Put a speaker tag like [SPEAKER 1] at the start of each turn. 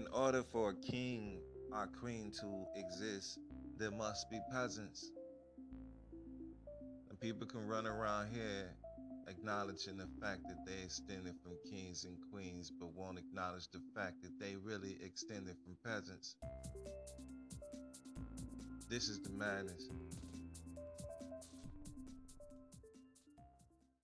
[SPEAKER 1] in order for a king or queen to exist, there must be peasants. And people can run around here acknowledging the fact that they extended from kings and queens, but won't acknowledge the fact that they really extended from peasants. This is the madness.